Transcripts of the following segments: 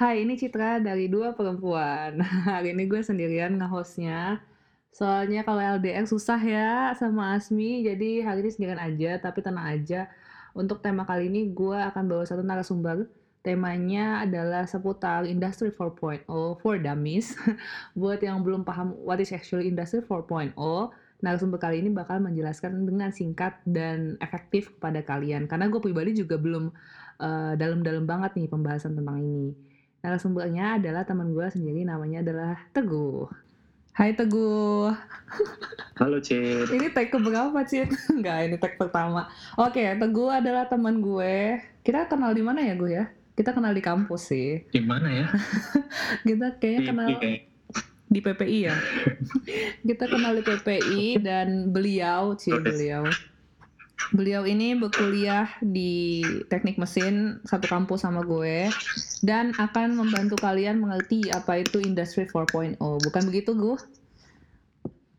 Hai, ini Citra dari Dua Perempuan. Hari ini gue sendirian nge-host-nya. Soalnya kalau LDR susah ya sama Asmi, jadi hari ini sendirian aja, tapi tenang aja. Untuk tema kali ini gue akan bawa satu narasumber. Temanya adalah seputar Industry 4.0 for Dummies. Buat yang belum paham what is actually Industry 4.0, narasumber kali ini bakal menjelaskan dengan singkat dan efektif kepada kalian. Karena gue pribadi juga belum uh, dalam-dalam banget nih pembahasan tentang ini. Narasumbernya adalah teman gue sendiri, namanya adalah Teguh. Hai Teguh. Halo Cid. Ini tag keberapa Cid? Enggak, ini tag pertama. Oke, Teguh adalah teman gue. Kita kenal di mana ya gue ya? Kita kenal di kampus sih. Di mana ya? Kita kayaknya kenal di, di PPI ya. Kita kenal di PPI dan beliau, Cid, beliau Beliau ini berkuliah di teknik mesin satu kampus sama gue dan akan membantu kalian mengerti apa itu industri 4.0. Bukan begitu, gue?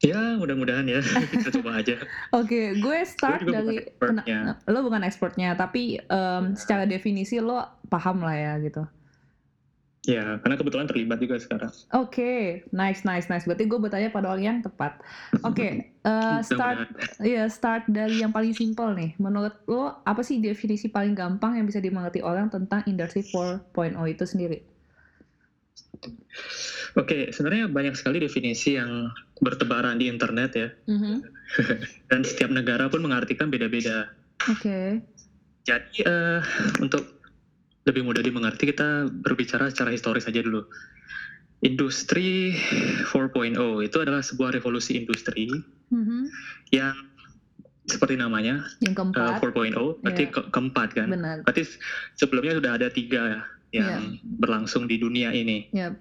Ya, mudah-mudahan ya. Kita coba aja. Oke, okay, gue start gue dari kena, lo bukan expertnya, tapi um, secara definisi lo paham lah ya gitu. Ya, karena kebetulan terlibat juga sekarang. Oke, okay. nice, nice, nice. Berarti gue bertanya pada orang yang tepat. Oke, okay. uh, start, ya yeah, start dari yang paling simpel nih. Menurut lo, apa sih definisi paling gampang yang bisa dimengerti orang tentang Industry 4.0 itu sendiri? Oke, okay, sebenarnya banyak sekali definisi yang bertebaran di internet ya. Mm-hmm. Dan setiap negara pun mengartikan beda-beda. Oke. Okay. Jadi uh, untuk lebih mudah dimengerti kita berbicara secara historis saja dulu. Industri 4.0 itu adalah sebuah revolusi industri mm-hmm. yang seperti namanya yang keempat. Uh, 4.0 berarti yeah. ke keempat kan. Benar. Berarti sebelumnya sudah ada tiga yang yeah. berlangsung di dunia ini. Yep.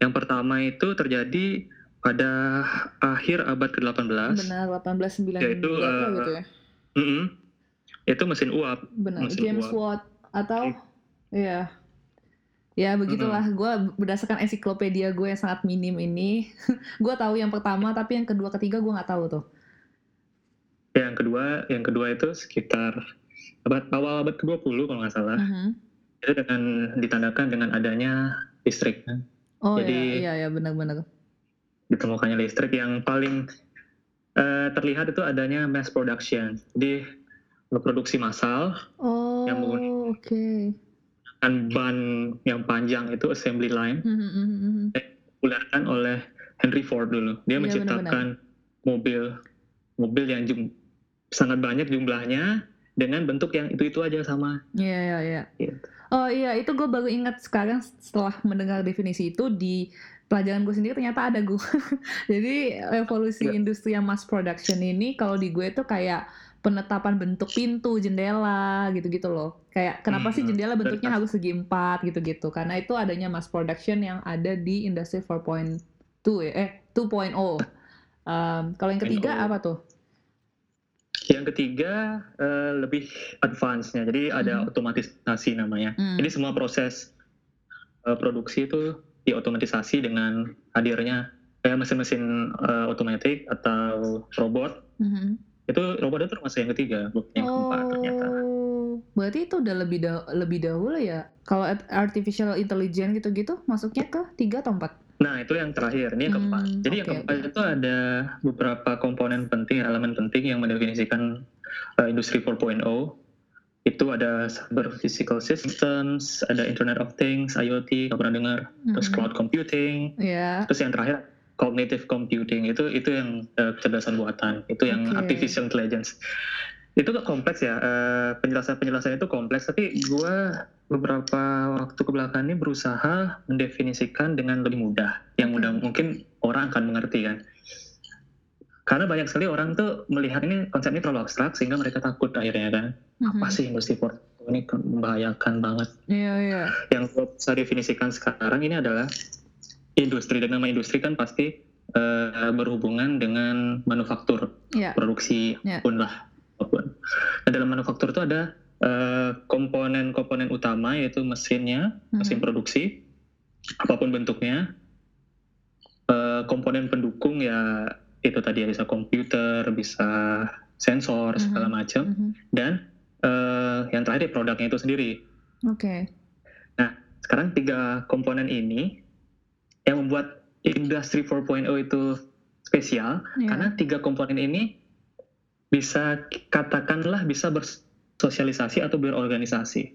Yang pertama itu terjadi pada akhir abad ke-18. Benar, 1892 yaitu, uh, gitu ya. Mm -mm, itu mesin uap. Benar, mesin James uap. Watt atau Iya. Ya begitulah, mm -hmm. gue berdasarkan ensiklopedia gue yang sangat minim ini, gue tahu yang pertama, tapi yang kedua, ketiga gue nggak tahu tuh. Yang kedua, yang kedua itu sekitar abad awal abad ke-20 kalau nggak salah. Mm -hmm. Itu dengan ditandakan dengan adanya listrik kan. Oh Jadi, iya, iya, iya benar-benar. Ditemukannya listrik yang paling uh, terlihat itu adanya mass production. Jadi produksi massal. Oh, oke. Okay kan ban yang panjang itu assembly line mm -hmm. dipopulerkan oleh Henry Ford dulu. Dia yeah, menciptakan benar -benar. mobil mobil yang jum, sangat banyak jumlahnya dengan bentuk yang itu-itu aja sama. Iya yeah, iya yeah, iya. Yeah. Oh iya itu gue baru ingat sekarang setelah mendengar definisi itu di pelajaran gue sendiri ternyata ada gue. Jadi evolusi yeah. industri yang mass production ini kalau di gue itu kayak penetapan bentuk pintu, jendela gitu-gitu loh. Kayak kenapa hmm, sih jendela bentuknya harus segi empat gitu-gitu? Karena itu adanya mass production yang ada di industri 4.2 ya, eh 2.0. Um, kalau yang ketiga apa tuh? Yang ketiga uh, lebih advance-nya, jadi ada hmm. otomatisasi namanya. Hmm. Jadi semua proses uh, produksi itu diotomatisasi dengan hadirnya kayak mesin-mesin uh, otomatis atau robot. Hmm itu itu termasuk yang ketiga bukan yang oh, keempat ternyata. Berarti itu udah lebih dah lebih dahulu ya? Kalau artificial intelligence gitu-gitu masuknya ke tiga atau empat? Nah itu yang terakhir ini yang keempat. Hmm, jadi okay, yang keempat okay. itu ada beberapa komponen penting elemen penting yang mendefinisikan uh, industri 4.0 itu ada cyber physical systems, ada Internet of Things, IoT, nggak pernah dengar, mm -hmm. terus cloud computing, yeah. terus yang terakhir cognitive computing itu itu yang uh, kecerdasan buatan. Itu yang okay. artificial intelligence. Itu kompleks ya? Uh, penjelasan penjelasan itu kompleks. Tapi gue beberapa waktu ke belakang ini berusaha mendefinisikan dengan lebih mudah. Yang mudah mungkin orang akan mengerti kan? Karena banyak sekali orang tuh melihat ini konsep ini terlalu abstrak sehingga mereka takut akhirnya kan? Mm-hmm. apa sih industri ini membahayakan banget. Yeah, yeah. yang gue bisa definisikan sekarang ini adalah industri dan nama industri kan pasti uh, berhubungan dengan manufaktur yeah. produksi yeah. pun lah apa pun. Nah, dalam manufaktur itu ada eh, komponen-komponen uh, utama yaitu mesinnya, mm-hmm. mesin produksi apa pun bentuknya. Uh, komponen pendukung ya itu tadi ya bisa komputer, bisa sensor mm-hmm. segala macam mm-hmm. dan uh, yang terakhir produknya itu sendiri. Oke. Okay. Nah, sekarang tiga komponen ini yang membuat industri 4.0 itu spesial Iya. karena tiga komponen ini bisa katakanlah bisa bersosialisasi atau berorganisasi.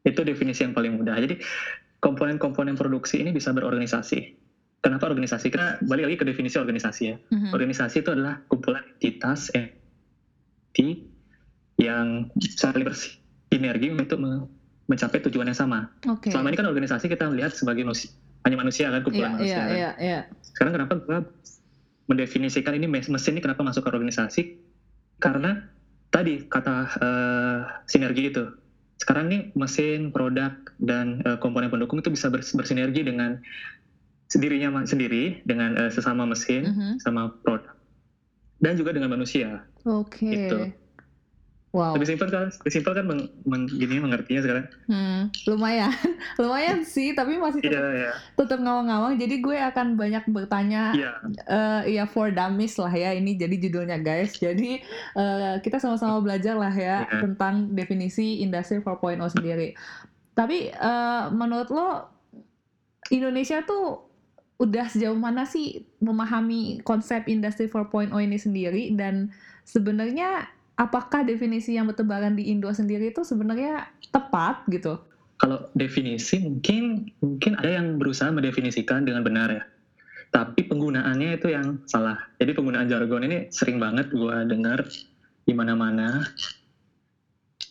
Itu definisi yang paling mudah. Jadi komponen-komponen produksi ini bisa berorganisasi. Kenapa organisasi? Karena balik lagi ke definisi organisasi ya. Mhm. Organisasi itu adalah kumpulan entitas entiti yang saling bersinergi untuk me- mencapai tujuan yang sama. Oke. Selama ini kan organisasi kita melihat sebagai hanya manusia kan kumpulan iya, manusia. kan. iya, iya. Sekarang kenapa gue mendefinisikan ini mes- mesin ini kenapa masuk ke organisasi? Karena tadi kata eh, sinergi itu. Sekarang nih mesin, produk dan eh, komponen pendukung itu bisa bers- bersinergi dengan sendirinya sendiri dengan eh, sesama mesin, Mhm. sama produk dan juga dengan manusia. Oke. Gitu. Wow. Lebih simpel kan? Lebih simpel kan meng, meng- gini mengertinya sekarang? Hmm, lumayan, lumayan sih, tapi masih tetap, iya. tetap ngawang-ngawang. Jadi gue akan banyak bertanya, Iya. eh ya for dummies lah ya ini jadi judulnya guys. Jadi eh, kita sama-sama belajar lah ya Iya. tentang definisi industri 4.0 sendiri. Tapi eh, menurut lo Indonesia tuh udah sejauh mana sih memahami konsep industri 4.0 ini sendiri dan sebenarnya apakah definisi yang bertebaran di Indo sendiri itu sebenarnya tepat gitu? Kalau definisi mungkin mungkin ada yang berusaha mendefinisikan dengan benar ya. Tapi penggunaannya itu yang salah. Jadi penggunaan jargon ini sering banget gua dengar di mana-mana.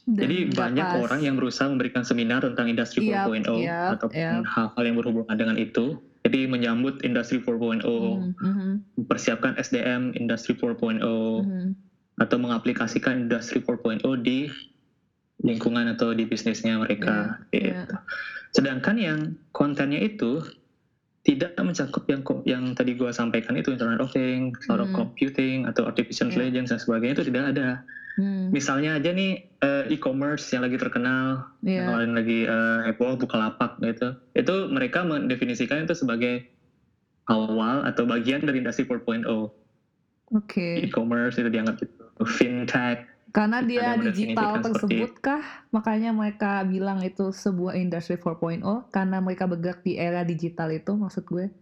Dan Jadi banyak pas. orang yang berusaha memberikan seminar tentang industri Yap, 4.0 yap, ataupun yap. hal-hal yang berhubungan dengan itu. Jadi menyambut industri 4.0, Mhm, mhm, mempersiapkan SDM industri 4.0 mhm. Atau mengaplikasikan industri 4.0 di lingkungan atau di bisnisnya mereka. Iya, gitu. Sedangkan yang kontennya itu tidak mencakup yang yang tadi gua sampaikan itu Internet of Things, cloud Hmm. computing atau artificial Iya. intelligence dan sebagainya itu tidak ada. Hmm, Misalnya aja nih eh, e-commerce yang lagi terkenal, yang Iya. kemarin lagi eh, heboh Bukalapak gitu. Itu mereka mendefinisikan itu sebagai awal atau bagian dari industri 4.0. Oke. E-commerce itu dianggap fintech. Karena dia digital seperti tersebut kah, makanya mereka bilang itu sebuah industri 4.0 karena mereka bergerak di era digital itu maksud gue.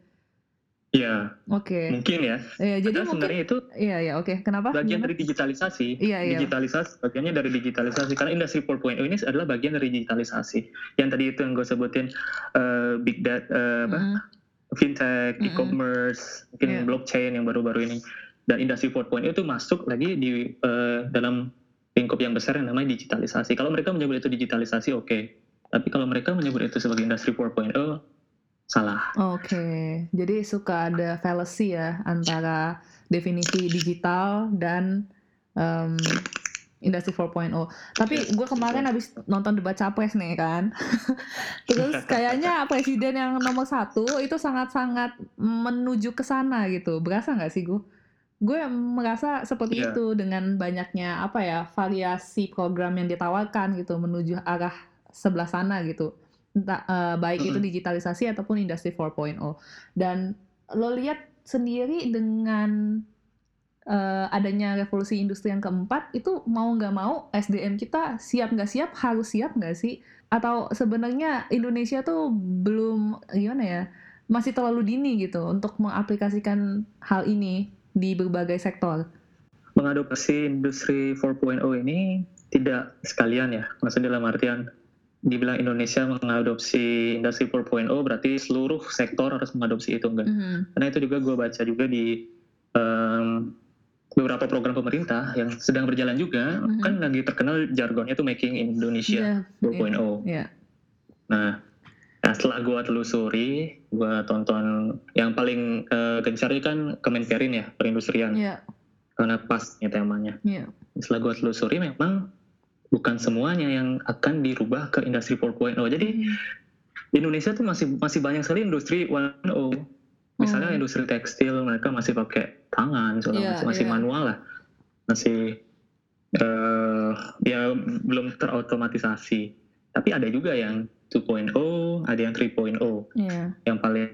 Ya, Oke. mungkin ya. Iya, jadi Padahal mungkin sebenarnya itu iya ya, oke. Kenapa? bagian Gimana? dari digitalisasi. Iya, iya. Digitalisasi, bagiannya dari digitalisasi. Karena industri 4.0 ini adalah bagian dari digitalisasi. Yang tadi itu yang gue sebutin eh, big data, eh, apa, Mhm. fintech, Mm-mm. e-commerce, mungkin Iya. blockchain yang baru-baru ini. Dan industri 4.0 itu masuk lagi di eh, dalam lingkup yang besar yang namanya digitalisasi. Kalau mereka menyebut itu digitalisasi, oke. Tapi kalau mereka menyebut itu sebagai industri 4.0, salah. Oke, jadi suka ada fallacy ya antara definisi digital dan em, industri 4.0. Tapi gue kemarin habis nonton debat capres nih kan, terus kayaknya presiden yang nomor satu itu sangat-sangat menuju ke sana gitu. Berasa nggak sih gue? Gue merasa seperti Iya. itu dengan banyaknya apa ya variasi program yang ditawarkan gitu menuju arah sebelah sana gitu. Entah eh, baik itu Mm-mm. digitalisasi ataupun industri 4.0. Dan lo lihat sendiri dengan eh, adanya revolusi industri yang keempat itu mau nggak mau SDM kita siap nggak siap harus siap nggak sih? Atau sebenarnya Indonesia tuh belum gimana ya masih terlalu dini gitu untuk mengaplikasikan hal ini di berbagai sektor. mengadopsi industri 4.0 ini tidak sekalian ya. Maksudnya dalam artian dibilang Indonesia mengadopsi industri 4.0 berarti seluruh sektor harus mengadopsi itu enggak. Mhm. Karena itu juga gue baca juga di em, beberapa program pemerintah yang sedang berjalan juga Mhm. kan lagi terkenal jargonnya tuh Making Indonesia Iya, 4.0. iya. Nah, nah setelah gue telusuri, gue tonton yang paling eh, gencar itu kan Kemenperin ya, perindustrian. Iya, Karena pas nih temanya iya. setelah gue telusuri memang bukan semuanya yang akan dirubah ke industri 4.0. Jadi Mhm. Indonesia tuh masih masih banyak sekali industri 1.0. Misalnya Hmm. industri tekstil mereka masih pakai tangan, macam, masih iya. manual lah, masih eh ya belum terotomatisasi. Tapi ada juga yang 2.0, ada yang 3.0. Iya. Yang paling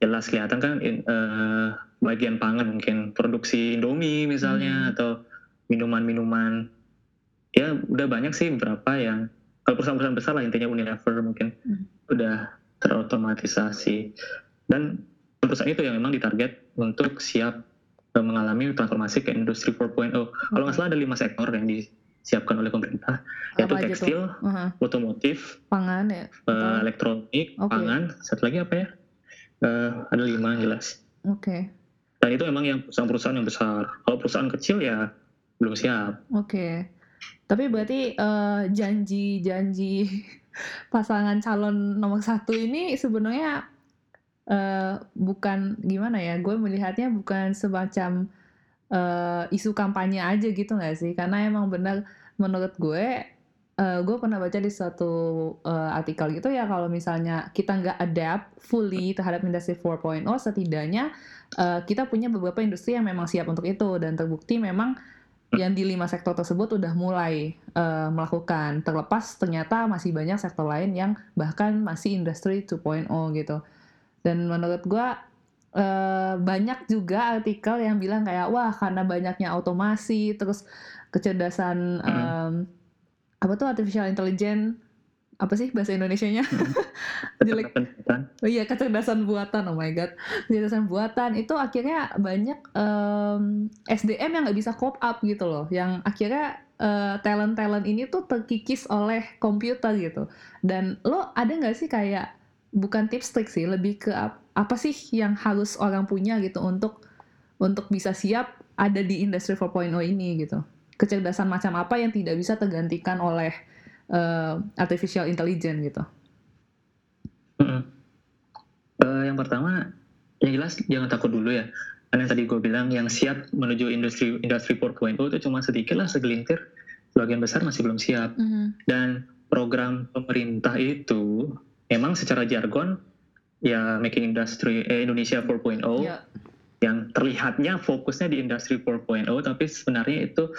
jelas kelihatan kan in- eh, bagian pangan mungkin produksi Indomie misalnya Hmm. atau minuman-minuman ya udah banyak sih beberapa yang kalau perusahaan-perusahaan besar lah intinya Unilever mungkin Hmm. udah terotomatisasi dan perusahaan itu yang memang ditarget untuk siap eh, mengalami transformasi ke industri 4.0. Kalau nggak salah ada lima sektor yang disiapkan oleh pemerintah, yaitu Apa tekstil, Aha. otomotif, Pangan ya? eh, elektronik, Oke. pangan, satu lagi apa ya? Eh, ada lima yang jelas. Oke. Dan itu memang yang perusahaan-perusahaan yang besar. Kalau perusahaan kecil ya belum siap. Oke. Tapi berarti eh, janji-janji pasangan calon nomor satu ini sebenarnya eh, bukan gimana ya? Gue melihatnya bukan semacam eh, isu kampanye aja gitu nggak sih? Karena emang benar menurut gue, eh, gue pernah baca di suatu eh, artikel gitu ya kalau misalnya kita nggak adapt fully terhadap industri 4.0, setidaknya eh, kita punya beberapa industri yang memang siap untuk itu dan terbukti memang yang di lima sektor tersebut udah mulai eh, melakukan. Terlepas ternyata masih banyak sektor lain yang bahkan masih industri 2.0 gitu. Dan menurut gua eh, banyak juga artikel yang bilang kayak wah karena banyaknya otomasi terus kecerdasan em, apa tuh artificial intelligence apa sih bahasa Indonesianya? Jelek. Oh iya kecerdasan buatan, oh my god, kecerdasan buatan itu akhirnya banyak em, SDM yang nggak bisa cope up gitu loh, yang akhirnya talent talent ini tuh terkikis oleh komputer gitu. Dan lo ada nggak sih kayak bukan tips trik sih, lebih ke ap- apa sih yang harus orang punya gitu untuk untuk bisa siap ada di industri 4.0 ini gitu. Kecerdasan macam apa yang tidak bisa tergantikan oleh eh, artificial intelligence gitu. Mm-mm. Eh, yang pertama, yang jelas jangan takut dulu ya. Karena yang tadi gue bilang yang siap menuju industri industri 4.0 itu cuma sedikit lah segelintir. Sebagian besar masih belum siap. Dan program pemerintah itu emang secara jargon ya making industry eh, Indonesia 4.0 Ya. yang terlihatnya fokusnya di industri 4.0 tapi sebenarnya itu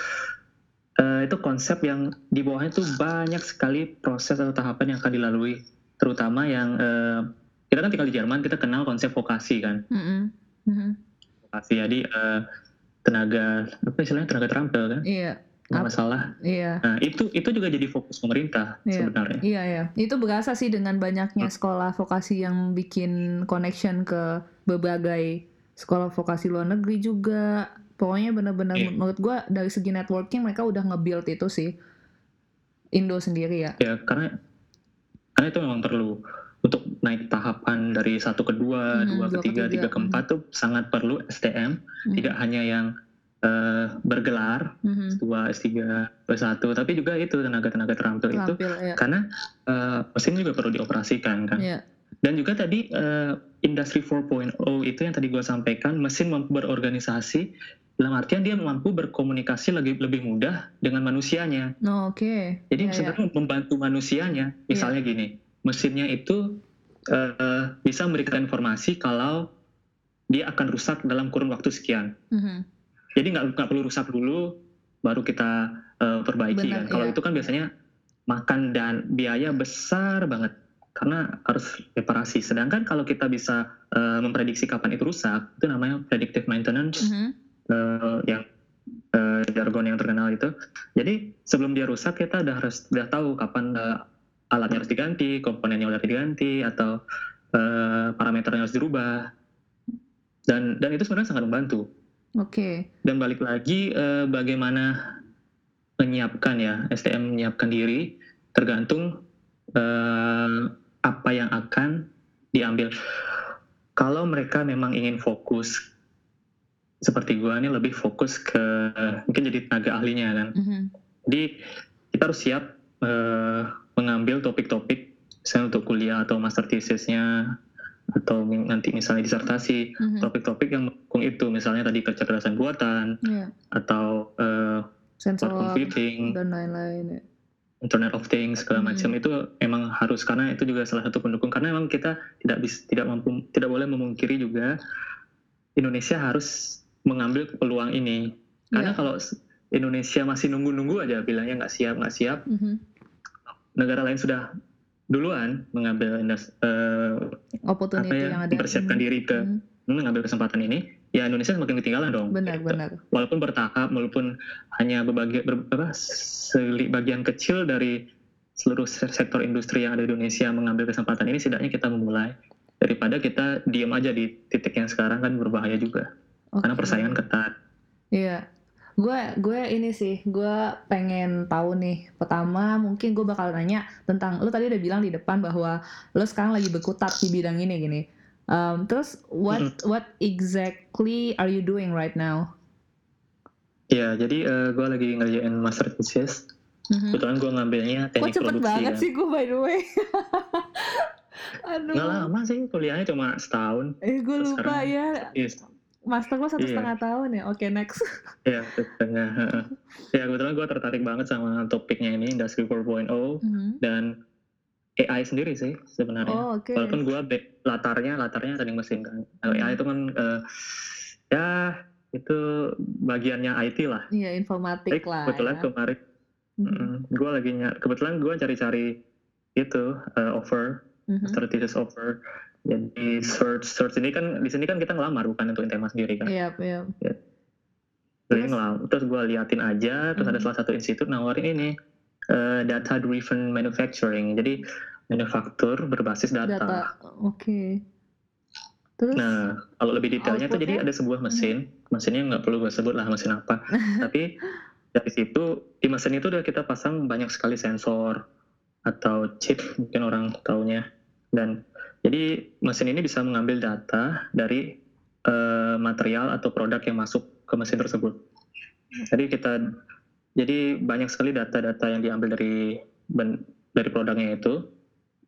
eh, itu konsep yang di bawahnya itu banyak sekali proses atau tahapan yang akan dilalui terutama yang eh, kita kan tinggal di Jerman kita kenal konsep vokasi kan Mm-mm. Mhm. vokasi jadi eh, tenaga apa istilahnya tenaga terampil kan Iya, nggak masalah iya, nah itu itu juga jadi fokus pemerintah Iya. sebenarnya iya, iya. Itu berasa sih dengan banyaknya sekolah vokasi yang bikin connection ke berbagai sekolah vokasi luar negeri juga. Pokoknya benar-benar Iya. menurut gua dari segi networking mereka udah nge-build itu sih. Indo sendiri ya. ya karena karena itu memang perlu untuk naik tahapan dari satu ke dua, Mhm, dua ke tiga, tiga, ke empat tuh sangat perlu STM, Mhm. tidak hanya yang eh, bergelar Mhm. S2, S3, S1, tapi juga itu tenaga-tenaga terampil itu ya. karena eh, mesin juga perlu dioperasikan kan. Iya. Dan juga tadi eh, industri 4.0 itu yang tadi gue sampaikan, mesin mampu berorganisasi dalam artian dia mampu berkomunikasi lebih lebih mudah dengan manusianya. No, oke. Jadi Iya, iya. sebenarnya membantu manusianya. Misalnya gini, mesinnya itu eh, bisa memberikan informasi kalau dia akan rusak dalam kurun waktu sekian. Mhm. Jadi nggak nggak perlu rusak dulu, baru kita eh, perbaiki Benar, kan. Kalau iya. itu kan biasanya makan dan biaya besar banget karena harus reparasi. Sedangkan kalau kita bisa eh, memprediksi kapan itu rusak, itu namanya predictive maintenance Mhm. eh, yang eh, jargon yang terkenal itu. Jadi sebelum dia rusak kita udah harus udah tahu kapan eh, alatnya harus diganti, komponennya harus diganti atau eh, parameternya harus dirubah. Dan dan itu sebenarnya sangat membantu. Oke. Dan balik lagi eh, bagaimana menyiapkan ya STM menyiapkan diri tergantung eh, apa yang akan diambil. Kalau mereka memang ingin fokus seperti gua ini lebih fokus ke mungkin jadi tenaga ahlinya kan. Mhm. Jadi kita harus siap eh, mengambil topik-topik misalnya untuk kuliah atau master thesis-nya atau nanti misalnya disertasi Mhm. topik-topik yang mendukung itu misalnya tadi kecerdasan buatan Iya. atau Sensor cloud computing, dan lain-lain ya. Internet of Things segala Hmm. macam itu emang harus karena itu juga salah satu pendukung karena memang kita tidak bisa tidak mampu tidak boleh memungkiri juga Indonesia harus mengambil peluang ini karena Iya. kalau Indonesia masih nunggu-nunggu aja bilangnya nggak siap nggak siap Mhm. negara lain sudah duluan mengambil indas, eh, apa Opportunity ya yang ada. mempersiapkan Mhm. diri ke Mhm. mengambil kesempatan ini ya Indonesia semakin ketinggalan dong Benar, Gitu. benar. walaupun bertahap, walaupun hanya berbagi, ber, apa, bagian kecil dari seluruh sektor industri yang ada di Indonesia mengambil kesempatan ini, setidaknya kita memulai daripada kita diam aja di titik yang sekarang kan berbahaya juga okay. karena persaingan ketat. Iya, gue gue ini sih gue pengen tahu nih pertama mungkin gue bakal nanya tentang lo tadi udah bilang di depan bahwa lo sekarang lagi berkutat di bidang ini gini um, terus what mm. what exactly are you doing right now? Ya jadi uh, gue lagi ngerjain master thesis Mm-hmm. Kebetulan gue ngambilnya teknik Kok cepet produksi. banget kan. sih gue by the way. Aduh. Nggak lama sih kuliahnya cuma setahun. Eh gue lupa sekarang, ya. Yes. Master gue satu iya. setengah tahun ya. Oke okay, next. Iya setengah. ya kebetulan gue tertarik banget sama topiknya ini Industri 4.0 mm-hmm. dan AI sendiri sih sebenarnya. Oh, okay. Walaupun gue latarnya latarnya teknik mesin kan. Mm-hmm. AI itu kan uh, ya itu bagiannya IT lah. Iya informatik Tapi, lah. Kebetulan ya. kemarin Mm-hmm. gue lagi nyari, kebetulan gue cari-cari itu uh, offer, mm-hmm. strategis offer. Jadi search search ini kan di sini kan kita ngelamar bukan untuk tema sendiri kan. Iya, yep, iya. Yep. Jadi yes. ngelamar, terus gue liatin aja, terus mm-hmm. ada salah satu institut nawarin ini uh, data driven manufacturing. Jadi manufaktur berbasis data. data. Oke. Okay. Terus, nah, kalau lebih detailnya tuh jadi ada sebuah mesin, mm-hmm. mesinnya nggak perlu gue sebut lah mesin apa, tapi dari situ di mesin itu udah kita pasang banyak sekali sensor atau chip mungkin orang taunya dan jadi mesin ini bisa mengambil data dari uh, material atau produk yang masuk ke mesin tersebut. Jadi kita jadi banyak sekali data-data yang diambil dari dari produknya itu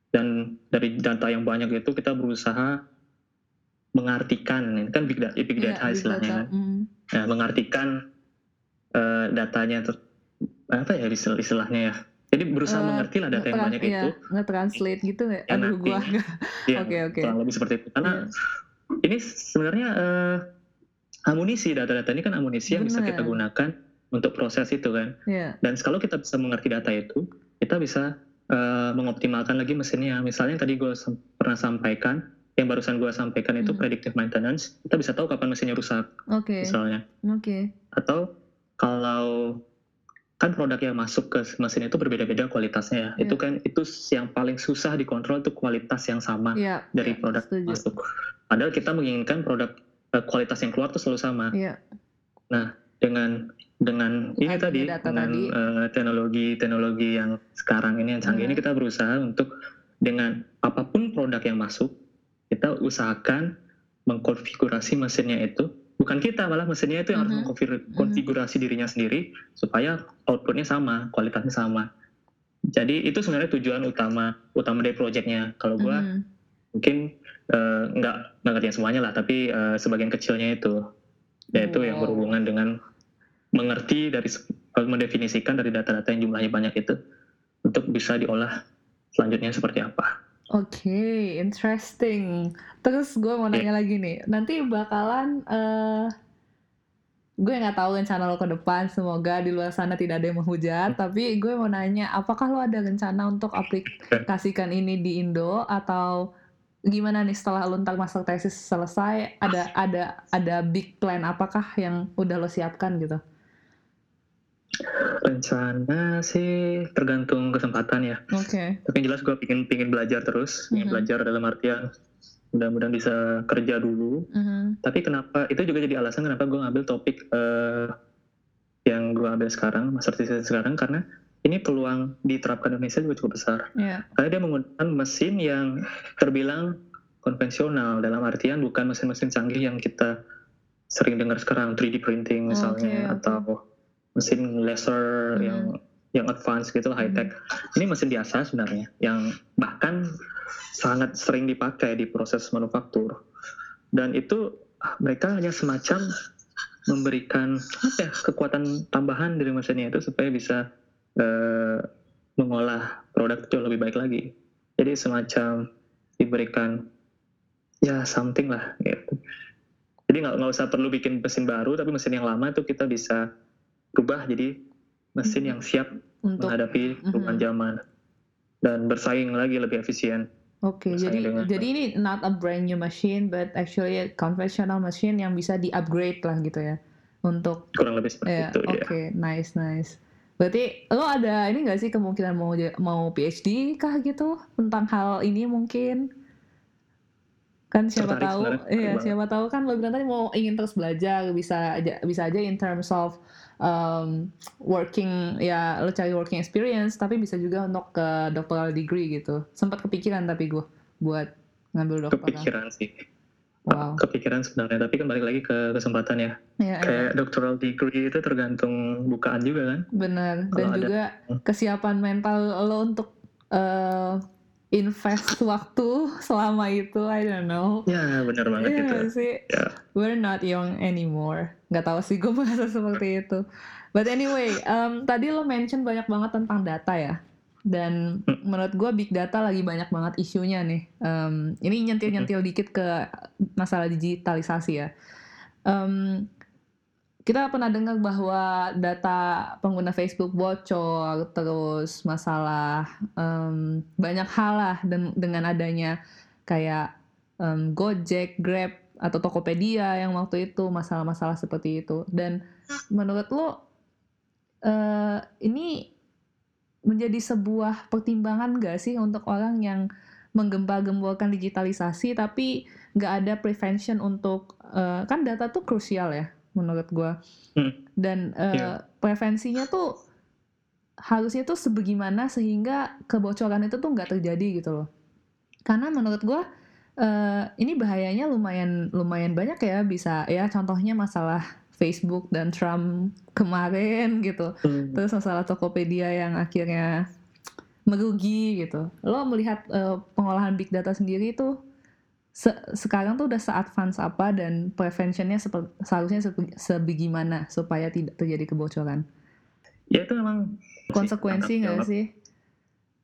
dan dari data yang banyak itu kita berusaha mengartikan ini kan big data, big iya, data yeah, istilahnya kan. Mm. Nah, mengartikan uh, datanya ter, apa ya istilahnya ya jadi berusaha uh, mengerti lah data yang banyak iya, itu nge-translate gitu ya aduh gua ya, oke oke kurang lebih seperti itu karena yeah. ini sebenarnya uh, amunisi data-data ini kan amunisi yang bisa kita gunakan untuk proses itu kan yeah. dan kalau kita bisa mengerti data itu kita bisa uh, mengoptimalkan lagi mesinnya misalnya tadi gue pernah sampaikan yang barusan gue sampaikan itu hmm. predictive maintenance kita bisa tahu kapan mesinnya rusak okay. misalnya oke okay. atau kalau kan produk yang masuk ke mesin itu berbeda-beda kualitasnya ya. Yeah. Itu kan itu yang paling susah dikontrol itu kualitas yang sama yeah. dari produk setuju. masuk. Padahal kita menginginkan produk uh, kualitas yang keluar itu selalu sama. Yeah. Nah, dengan dengan ini Ada tadi dengan uh, teknologi teknologi yang sekarang ini yang canggih yeah. ini kita berusaha untuk dengan apa pun produk yang masuk kita usahakan mengkonfigurasi mesinnya itu bukan kita malah mesinnya itu yang mm -hmm. harus mm-hmm. mengkonfigurasi mm -hmm. dirinya sendiri supaya outputnya sama kualitasnya sama jadi itu sebenarnya tujuan utama utama dari projectnya kalau gue mm -hmm. mungkin uh, nggak nggak ngerti semuanya lah tapi uh, sebagian kecilnya itu yaitu wow. yang berhubungan dengan mengerti dari mendefinisikan dari data-data yang jumlahnya banyak itu untuk bisa diolah selanjutnya seperti apa. Oke, interesting. Terus gue mau nanya lagi nih, nanti bakalan uh, gue nggak tahu rencana lo ke depan. Semoga di luar sana tidak ada yang menghujat. Tapi gue mau nanya, apakah lo ada rencana untuk aplikasikan ini di Indo atau gimana nih setelah lo ntar master tesis selesai? Ada ada ada big plan apakah yang udah lo siapkan gitu? Rencana sih tergantung kesempatan ya. Oke. Okay. Tapi yang jelas gue pingin pingin belajar terus, pingin mm -hmm. belajar dalam artian mudah-mudahan bisa kerja dulu. Mm -hmm. Tapi kenapa itu juga jadi alasan kenapa gue ngambil topik uh, yang gue ambil sekarang, master thesis sekarang karena ini peluang diterapkan di Indonesia juga cukup besar. Yeah. Karena dia menggunakan mesin yang terbilang konvensional dalam artian bukan mesin-mesin canggih yang kita sering dengar sekarang 3D printing misalnya okay. atau mesin laser hmm. yang yang advance gitu high tech. Hmm. Ini mesin biasa sebenarnya yang bahkan sangat sering dipakai di proses manufaktur. Dan itu mereka hanya semacam memberikan apa ya kekuatan tambahan dari mesinnya itu supaya bisa uh, mengolah produk itu lebih baik lagi. Jadi semacam diberikan ya something lah gitu. Jadi nggak usah perlu bikin mesin baru, tapi mesin yang lama itu kita bisa berubah jadi mesin yang siap Untuk, menghadapi perubahan mm -hmm. zaman dan bersaing lagi lebih efisien. Oke, okay, jadi dengan, jadi ini not a brand new machine, but actually a conventional machine yang bisa di upgrade lah gitu ya untuk kurang lebih seperti yeah, itu. Oke, okay, nice nice. Berarti lo ada ini gak sih kemungkinan mau mau PhD kah gitu tentang hal ini mungkin? Kan siapa Tertarik tahu, iya siapa tahu kan lo bilang tadi mau ingin terus belajar bisa aja bisa aja in terms of um, working ya lo cari working experience tapi bisa juga untuk ke doctoral degree gitu. Sempat kepikiran tapi gue buat ngambil doktoral. kepikiran sih Wow. kepikiran sebenarnya tapi kan balik lagi ke kesempatan ya Iya, iya. kayak doctoral degree itu tergantung bukaan juga kan Bener. Dan Kalau ada- juga kesiapan mental lo untuk eh, invest waktu selama itu, I don't know. ya benar banget gitu nggak sih, ya we're not young anymore. Gak tahu sih gue merasa seperti itu. But anyway, um, tadi lo mention banyak banget tentang data ya. Dan Hmm. menurut gue big data lagi banyak banget isunya nih. Um, ini nyentil-nyentil dikit ke masalah digitalisasi ya. Um, kita pernah dengar bahwa data pengguna Facebook bocor, terus masalah em, banyak hal lah dan dengan adanya kayak em, Gojek, Grab atau Tokopedia yang waktu itu masalah-masalah seperti itu. Dan menurut lo eh, ini menjadi sebuah pertimbangan gak sih untuk orang yang menggempa-gemborkan digitalisasi tapi nggak ada prevention untuk eh, kan data tuh krusial ya menurut gua Hmm. dan eh, Iya. prevensinya tuh harusnya tuh sebagaimana sehingga kebocoran itu tuh nggak terjadi gitu loh karena menurut gua eh, ini bahayanya lumayan lumayan banyak ya bisa ya contohnya masalah Facebook dan Trump kemarin gitu Hmm. terus masalah Tokopedia yang akhirnya merugi gitu. Lo melihat eh, pengolahan big data sendiri itu se- sekarang tuh udah se-advance apa dan preventionnya seharusnya sepe- sebagaimana supaya tidak terjadi kebocoran. ya itu memang Konsekuensi nggak sih?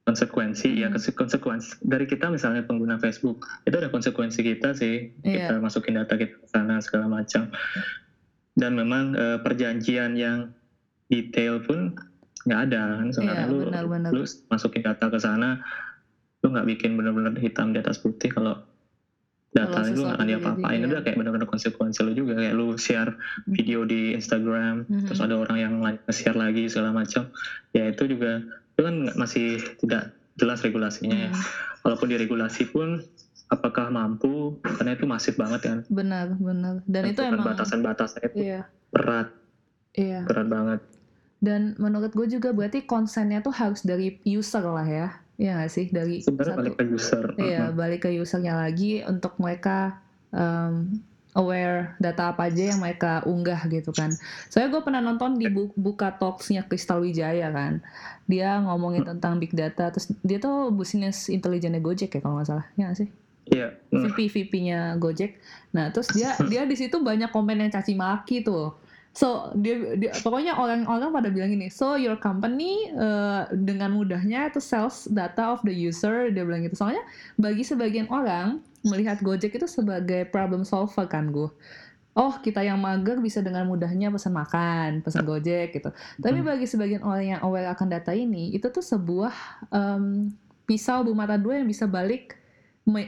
konsekuensi ya Hmm. konsek- konsekuensi dari kita misalnya pengguna Facebook itu ada konsekuensi kita sih Iya. kita masukin data kita ke sana segala macam dan memang eh, perjanjian yang detail pun nggak ada kan Iya, sebenarnya lu benar-benar. lu masukin data ke sana lu nggak bikin benar-benar hitam di atas putih kalau data lu nggak akan diapa-apain. itu iya. kayak benar-benar konsekuensi lu juga. Kayak lu share video di Instagram Mhm. terus ada orang yang share lagi segala macam. Ya itu juga itu kan masih tidak jelas regulasinya ya. Hmm, walaupun diregulasi pun apakah mampu? Karena itu masif banget kan. Benar, benar. Dan itu Tentukan emang batasan-batasan itu iya, berat. Iya. berat banget. Dan menurut gue juga berarti konsennya tuh harus dari user lah ya. Iya nggak sih? Dari sebenarnya balik ke user Iya, Mhm. balik ke usernya lagi untuk mereka um, aware data apa aja yang mereka unggah gitu kan. Soalnya gue pernah nonton di bu- buka talksnya Kristal Wijaya kan. Dia ngomongin tentang big data, terus dia tuh business intelijennya Gojek ya kalau nggak salah, ya nggak sih? iya hmm. VP VP-nya Gojek. Nah, terus dia dia di situ banyak komen yang caci maki tuh. So dia, dia pokoknya orang-orang pada bilang gini, so your company uh, dengan mudahnya itu sells data of the user, dia bilang gitu. Soalnya bagi sebagian orang melihat Gojek itu sebagai problem solver kan gue. Oh kita yang mager bisa dengan mudahnya pesan makan, pesan Gojek gitu. Tapi Hmm. bagi sebagian orang yang aware akan data ini, itu tuh sebuah em, pisau bermata dua yang bisa balik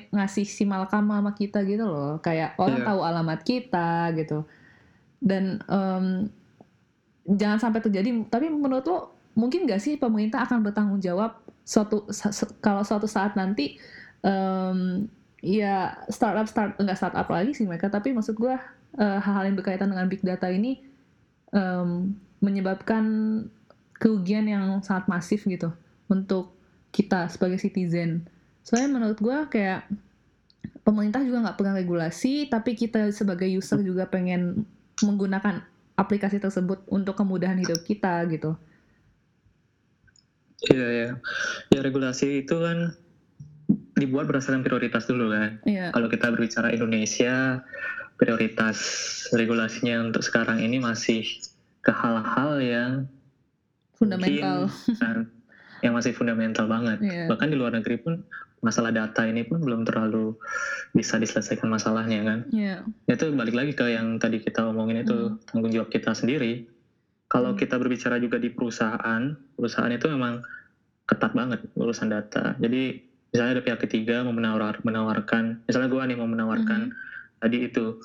ngasih si malakama sama kita gitu loh kayak orang Iya. tahu alamat kita gitu dan em, jangan sampai terjadi tapi menurut lo mungkin gak sih pemerintah akan bertanggung jawab suatu kalau suatu saat nanti em, ya startup start enggak startup lagi sih mereka tapi maksud gua eh, hal-hal yang berkaitan dengan big data ini em, menyebabkan kerugian yang sangat masif gitu untuk kita sebagai citizen. Soalnya menurut gue kayak pemerintah juga nggak pernah regulasi, tapi kita sebagai user juga pengen menggunakan aplikasi tersebut untuk kemudahan hidup kita gitu. iya ya ya regulasi itu kan dibuat berdasarkan prioritas dulu kan Iya, kalau kita berbicara Indonesia prioritas regulasinya untuk sekarang ini masih ke hal-hal yang fundamental. mungkin, yang masih fundamental banget Iya. bahkan di luar negeri pun masalah data ini pun belum terlalu bisa diselesaikan masalahnya kan? Iya, itu balik lagi ke yang tadi kita omongin itu tanggung jawab kita sendiri. Kalau Hmm. kita berbicara juga di perusahaan perusahaan itu memang ketat banget urusan data. Jadi misalnya ada pihak ketiga mau menawar menawarkan misalnya gue nih mau menawarkan tadi itu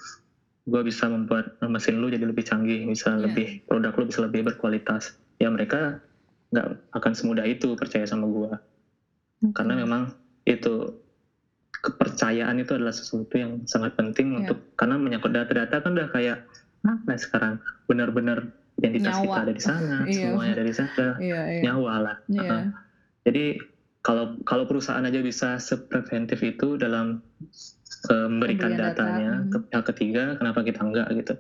gue bisa membuat mesin lu jadi lebih canggih bisa Iya. lebih produk lu bisa lebih berkualitas. Ya mereka nggak akan semudah itu percaya sama gue karena memang itu kepercayaan itu adalah sesuatu yang sangat penting yeah. untuk karena menyangkut data-data kan udah kayak apa sekarang benar-benar identitas nyawa. kita ada di sana iya. semuanya ada di sana iya, iya. nyawa lah iya. uh, jadi kalau kalau perusahaan aja bisa sepreventif itu dalam uh, memberikan datanya data. ke pihak ketiga kenapa kita enggak gitu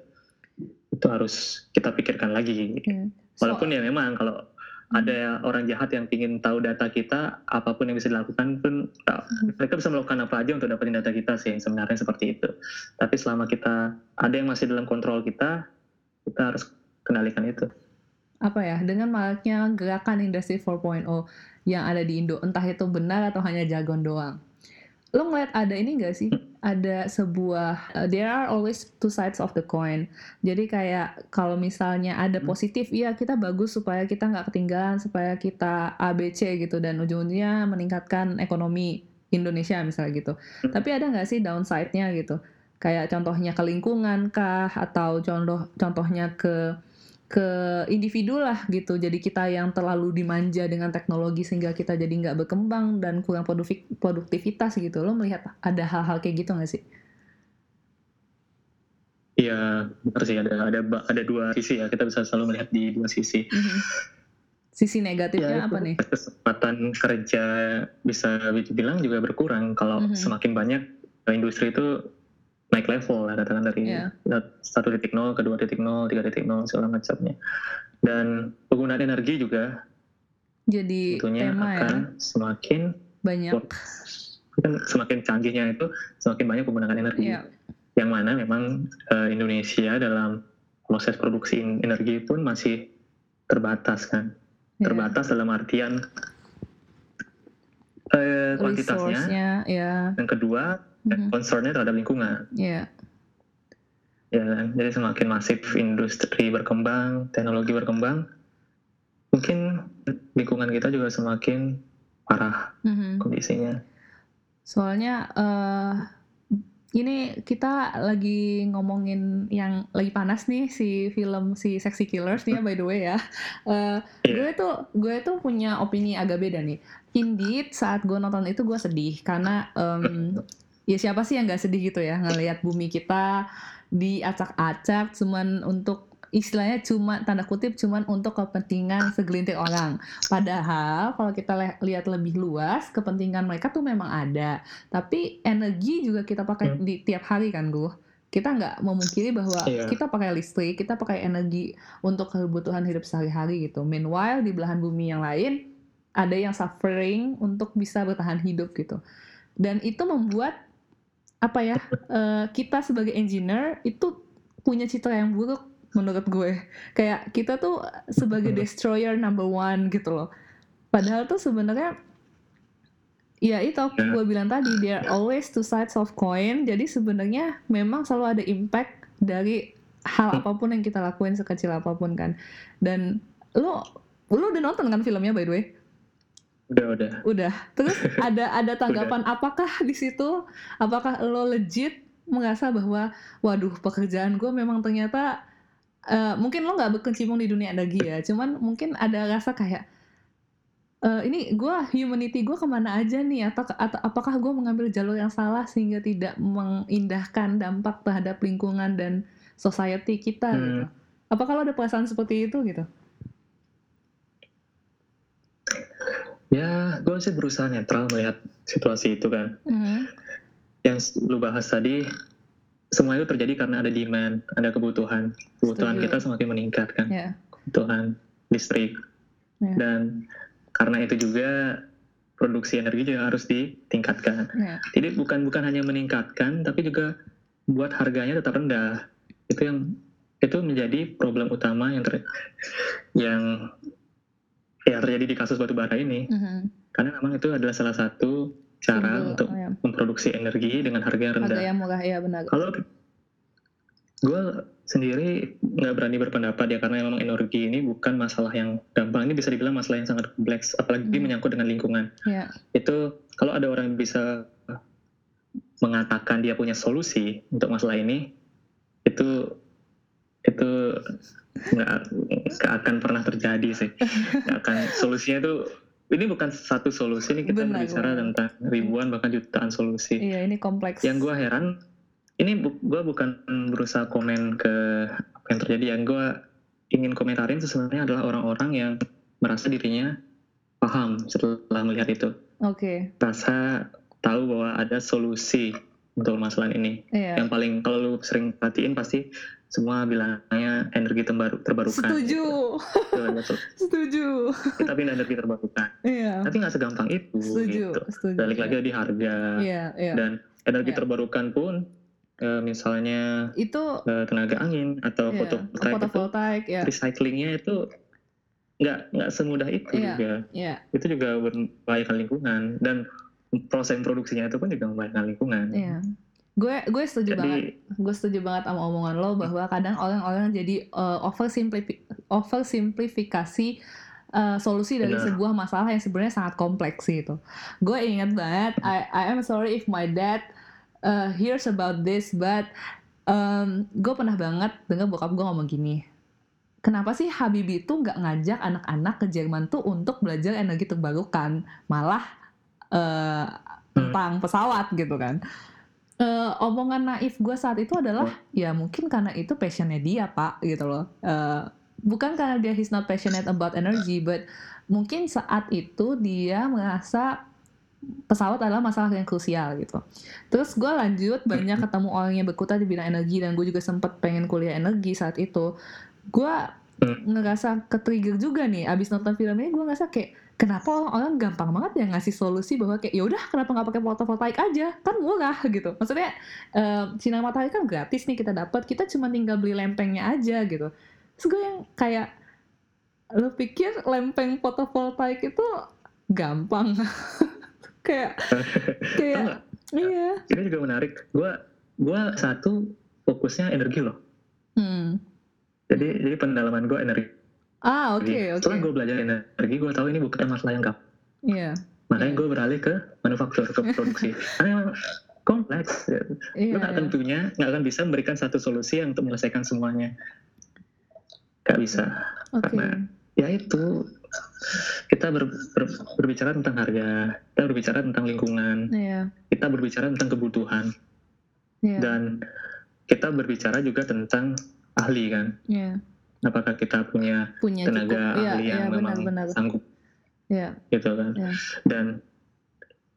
itu harus kita pikirkan lagi yeah. walaupun so, ya memang kalau ada orang jahat yang ingin tahu data kita, apa pun yang bisa dilakukan pun hmm. mereka bisa melakukan apa aja untuk dapetin data kita sih sebenarnya seperti itu. Tapi selama kita ada yang masih dalam kontrol kita, kita harus kendalikan itu. Apa ya, dengan maraknya gerakan industri 4.0 yang ada di Indo, entah itu benar atau hanya jargon doang lo ngeliat ada ini gak sih ada sebuah uh, there are always two sides of the coin. Jadi kayak kalau misalnya ada hmm. positif iya kita bagus supaya kita nggak ketinggalan supaya kita ABC gitu. Dan ujung-ujungnya meningkatkan ekonomi Indonesia misalnya gitu. Hmm. tapi ada nggak sih downside-nya gitu? Kayak contohnya ke lingkungan kah? Atau contoh contohnya ke ke individu lah gitu. Jadi kita yang terlalu dimanja dengan teknologi sehingga kita jadi nggak berkembang dan kurang produktivitas gitu. Lo melihat ada hal-hal kayak gitu nggak sih? Iya, benar sih ada ada ada dua sisi ya. Kita bisa selalu melihat di dua sisi. Mm -hmm. Sisi negatifnya ya, apa nih? Kesempatan kerja bisa dibilang juga berkurang kalau mm -hmm. semakin banyak industri itu naik level lah katakan dari yeah. satu titik nol ke dua titik nol tiga titik nol segala macamnya dan penggunaan energi juga jadi tentunya tema akan ya? semakin banyak kan semakin canggihnya itu semakin banyak penggunaan energi yeah. yang mana memang uh, Indonesia dalam proses produksi energi pun masih terbatas kan yeah. terbatas dalam artian uh, kuantitasnya yeah. yang kedua mm-hmm. concernnya terhadap lingkungan. Iya. Yeah. Ya, jadi semakin masif industri berkembang, teknologi berkembang, mungkin lingkungan kita juga semakin parah mm-hmm. kondisinya. Soalnya uh, ini kita lagi ngomongin yang lagi panas nih si film si Sexy Killers nih ya by the way ya. Uh, yeah. Gue tuh gue tuh punya opini agak beda nih. Indeed saat gue nonton itu gue sedih karena um, ya siapa sih yang nggak sedih gitu ya ngelihat bumi kita diacak-acak cuman untuk istilahnya cuma tanda kutip cuman untuk kepentingan segelintir orang. Padahal kalau kita lihat lebih luas, kepentingan mereka tuh memang ada. Tapi energi juga kita pakai hmm. di tiap hari kan, gue. Kita nggak memungkiri bahwa yeah. kita pakai listrik, kita pakai energi untuk kebutuhan hidup sehari-hari gitu. Meanwhile di belahan bumi yang lain ada yang suffering untuk bisa bertahan hidup gitu. Dan itu membuat apa ya uh, kita sebagai engineer itu punya citra yang buruk menurut gue. Kayak kita tuh sebagai destroyer number one gitu loh. Padahal tuh sebenarnya ya itu ya. gue bilang tadi there are always two sides of coin. Jadi sebenarnya memang selalu ada impact dari hal hmm. apa pun yang kita lakuin sekecil apa pun kan. Dan lo lo udah nonton kan filmnya by the way Udah, udah. Udah. Terus ada ada tanggapan apakah di situ apakah lo legit merasa bahwa waduh pekerjaan gue memang ternyata uh, mungkin lo nggak berkecimpung di dunia energi ya, cuman mungkin ada rasa kayak uh, ini gue humanity gue ke mana aja nih atau, atau apakah gue mengambil jalur yang salah sehingga tidak mengindahkan dampak terhadap lingkungan dan society kita hmm. gitu. Apakah lo ada perasaan seperti itu gitu? Ya, gue sih berusaha netral melihat situasi itu kan. Mm. Yang lu bahas tadi, semua itu terjadi karena ada demand, ada kebutuhan. Kebutuhan Setuju. kita semakin meningkat kan. Yeah. Kebutuhan listrik. Yeah. Dan karena itu juga produksi energi juga harus ditingkatkan. Yeah. Jadi bukan bukan hanya meningkatkan, tapi juga buat harganya tetap rendah. Itu yang itu menjadi problem utama yang ter, yang ya terjadi di kasus batu bara ini mm-hmm. karena memang itu adalah salah satu cara Simbol, untuk oh, ya. memproduksi energi dengan harga yang rendah. Harga yang murah ya benar. Kalau gue sendiri nggak berani berpendapat ya karena memang energi ini bukan masalah yang gampang ini bisa dibilang masalah yang sangat kompleks apalagi mm. menyangkut dengan lingkungan. Yeah. Itu kalau ada orang yang bisa mengatakan dia punya solusi untuk masalah ini itu itu nggak akan pernah terjadi sih nggak akan solusinya itu ini bukan satu solusi ini kita Benar, berbicara benar. tentang ribuan bahkan jutaan solusi Iya, ini kompleks. yang gue heran ini bu, gue bukan berusaha komen ke apa yang terjadi yang gue ingin komentarin itu sebenarnya adalah orang-orang yang merasa dirinya paham setelah melihat itu Oke, rasa tahu bahwa ada solusi untuk masalah ini iya. yang paling kalau lu sering perhatiin pasti semua bilangnya energi terbaru terbarukan Setuju, Gitu. Setuju. kita pindah energi terbarukan Iya, tapi nggak segampang itu setuju, gitu. setuju. balik lagi di harga Iya, iya. dan energi Iya. terbarukan pun eh, misalnya Itu eh, tenaga angin atau iya, fotovoltaik itu fotovoltaik, ya. recyclingnya itu nggak nggak semudah itu Iya. juga Iya, itu juga membahayakan lingkungan dan proses produksinya itu pun juga membahayakan lingkungan iya. Gue gue setuju banget. Gue setuju banget sama omongan lo bahwa kadang orang-orang jadi uh, oversimplifi- oversimplifikasi uh, solusi dari Benar. sebuah masalah yang sebenarnya sangat kompleks gitu. Gue ingat banget, I, I am sorry if my dad uh, hears about this, but um, gue pernah banget dengar bokap gue ngomong gini. Kenapa sih Habibie itu nggak ngajak anak-anak ke Jerman tuh untuk belajar energi terbarukan, malah uh, tentang pesawat gitu kan? Eh, omongan naif gue saat itu adalah ya. Mungkin karena itu passionnya dia pak gitu loh. Eh, bukan karena dia he's not passionate about energy but mungkin saat itu dia merasa pesawat adalah masalah yang krusial gitu. Terus gue lanjut banyak ketemu orang yang berkutat di bidang energi dan gue juga sempat pengen kuliah energi saat itu. Gue ngerasa ke trigger juga nih abis nonton film ini gue ngerasa kayak kenapa orang-orang gampang banget ya ngasih solusi bahwa kayak ya udah kenapa nggak pakai fotovoltaik aja? Kan murah gitu. Maksudnya eh, sinar matahari kan gratis nih kita dapat kita cuma tinggal beli lempengnya aja gitu. Terus gue yang kayak lo pikir lempeng fotovoltaik itu gampang? Kayak kayak iya. Ini juga menarik. Gua gua satu fokusnya energi loh. Hmm. jadi jadi pendalaman gua energi ah oke oke. setelah gue belajar energi gue tahu ini bukan masalah yang gampang. Iya. Makanya gue beralih ke manufaktur ke produksi. Karena memang kompleks. Iya Lu iya. tentunya nggak akan bisa memberikan satu solusi yang untuk menyelesaikan semuanya. Nggak bisa. Oke. Karena- ya itu. Kita ber- ber- berbicara tentang harga kita berbicara tentang lingkungan iya. kita berbicara tentang kebutuhan iya. dan kita berbicara juga tentang ahli kan? Iya apakah kita punya punya tenaga cukup iya ahli iya yang memang benar-benar sanggup iya gitu kan Iya. dan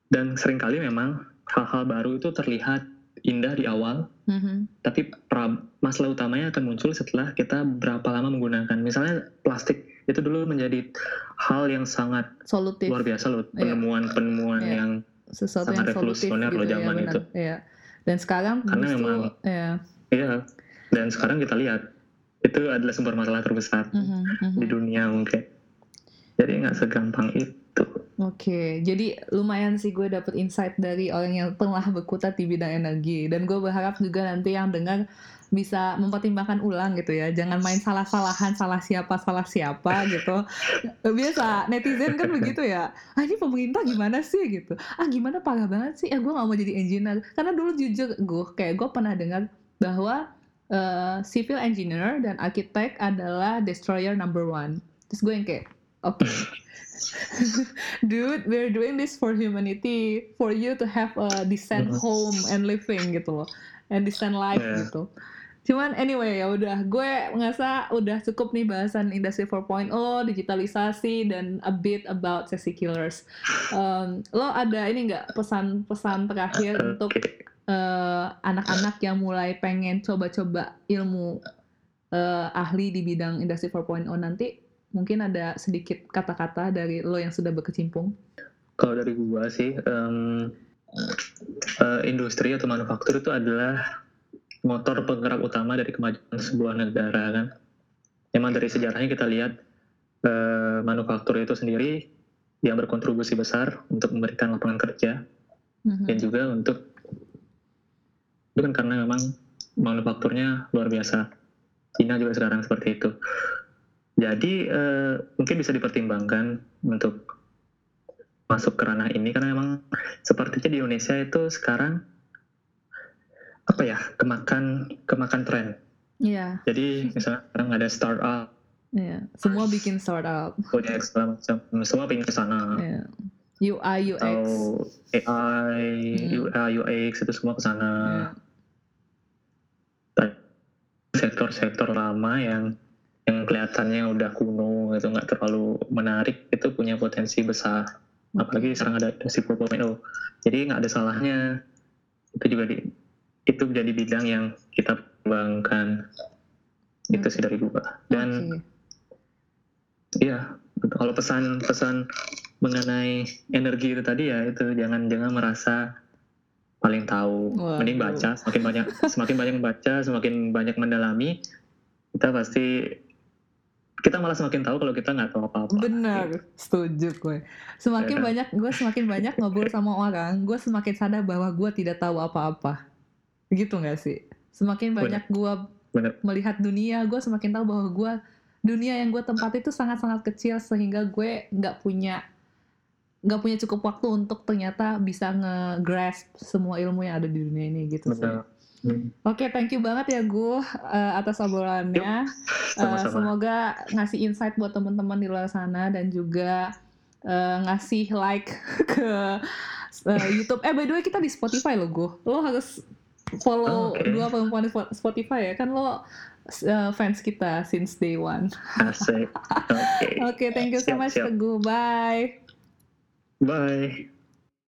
dan sering kali memang hal-hal baru itu terlihat indah di awal Mhm. tapi pra- masalah utamanya akan muncul setelah kita berapa lama menggunakan misalnya plastik itu dulu menjadi hal yang sangat solutif luar biasa loh Iya. penemuan-penemuan Iya. yang sesuatu sangat yang revolusioner gitu loh ya zaman benar itu. iya dan sekarang Karena justru memang- ya iya dan sekarang kita lihat itu adalah sumber masalah terbesar mhm, mhm. di dunia mungkin. Jadi nggak segampang itu. Oke, jadi lumayan sih gue dapet insight dari orang yang telah berkutat di bidang energi. Dan gue berharap juga nanti yang dengar bisa mempertimbangkan ulang gitu ya, jangan main salah-salahan salah siapa salah siapa gitu. Biasa netizen kan begitu ya, ah ini pemerintah gimana sih gitu, ah gimana parah banget sih, ah gue nggak mau jadi engineer. Karena dulu jujur gue kayak gue pernah dengar bahwa eh, civil engineer dan arsitek adalah destroyer number one. Terus gue yang kayak, oke, dude, we're doing this for humanity, for you to have a decent Mhm. home and living gitu loh, and decent life Yeah. gitu. Cuman anyway ya udah, gue ngerasa udah cukup nih bahasan industri 4.0, digitalisasi dan a bit about sexy killers. Um, lo ada ini nggak pesan-pesan terakhir untuk Eh, anak-anak yang mulai pengen coba-coba ilmu eh, ahli di bidang industri 4.0 nanti mungkin ada sedikit kata-kata dari lo yang sudah berkecimpung Kalau dari gua sih, em, eh, industri atau manufaktur itu adalah motor penggerak utama dari kemajuan sebuah negara kan. Memang dari sejarahnya kita lihat eh, manufaktur itu sendiri yang berkontribusi besar untuk memberikan lapangan kerja Mhm. dan juga untuk itu kan karena memang manufakturnya luar biasa. Cina juga sekarang seperti itu. Jadi eh, mungkin bisa dipertimbangkan untuk masuk ke ranah ini karena memang sepertinya di Indonesia itu sekarang apa ya kemakan kemakan tren Iya. Jadi misalnya sekarang ada startup, Iya. Semua bikin startup. project segala macam, semua pengen ke sana. Iya. UI UX. Atau AI, Hmm. UI, UX itu semua ke sana. Iya. Sektor-sektor lama yang yang kelihatannya udah kuno itu nggak terlalu menarik itu punya potensi besar. Apalagi sekarang ada industri 4.0 jadi nggak ada salahnya. Itu juga di itu jadi bidang yang kita kembangkan itu sih dari gua. Dan iya kalau pesan-pesan mengenai energi itu tadi ya itu jangan jangan merasa paling tahu Waduh. mending baca semakin banyak semakin banyak membaca semakin banyak mendalami kita pasti kita malah semakin tahu kalau kita nggak tahu apa-apa Benar, setuju gue. Semakin Ya. banyak gue semakin banyak ngobrol sama orang, gue semakin sadar bahwa gue tidak tahu apa-apa. Gitu nggak sih? Semakin banyak gue melihat dunia, gue semakin tahu bahwa gue dunia yang gue tempati itu sangat-sangat kecil sehingga gue nggak punya nggak punya cukup waktu untuk ternyata bisa nge-grasp semua ilmu yang ada di dunia ini gitu sih. Hmm, Oke, thank you banget ya gue atas obrolannya. Eh, sama-sama semoga ngasih insight buat teman-teman di luar sana dan juga eh, ngasih like ke eh, YouTube. Eh by the way kita di Spotify loh gue. Lo harus follow Oh, oke. dua perempuan di Spo- Spotify ya kan lo eh, fans kita since day one. oke Oke, thank you so much. Teguh. Bye. Bye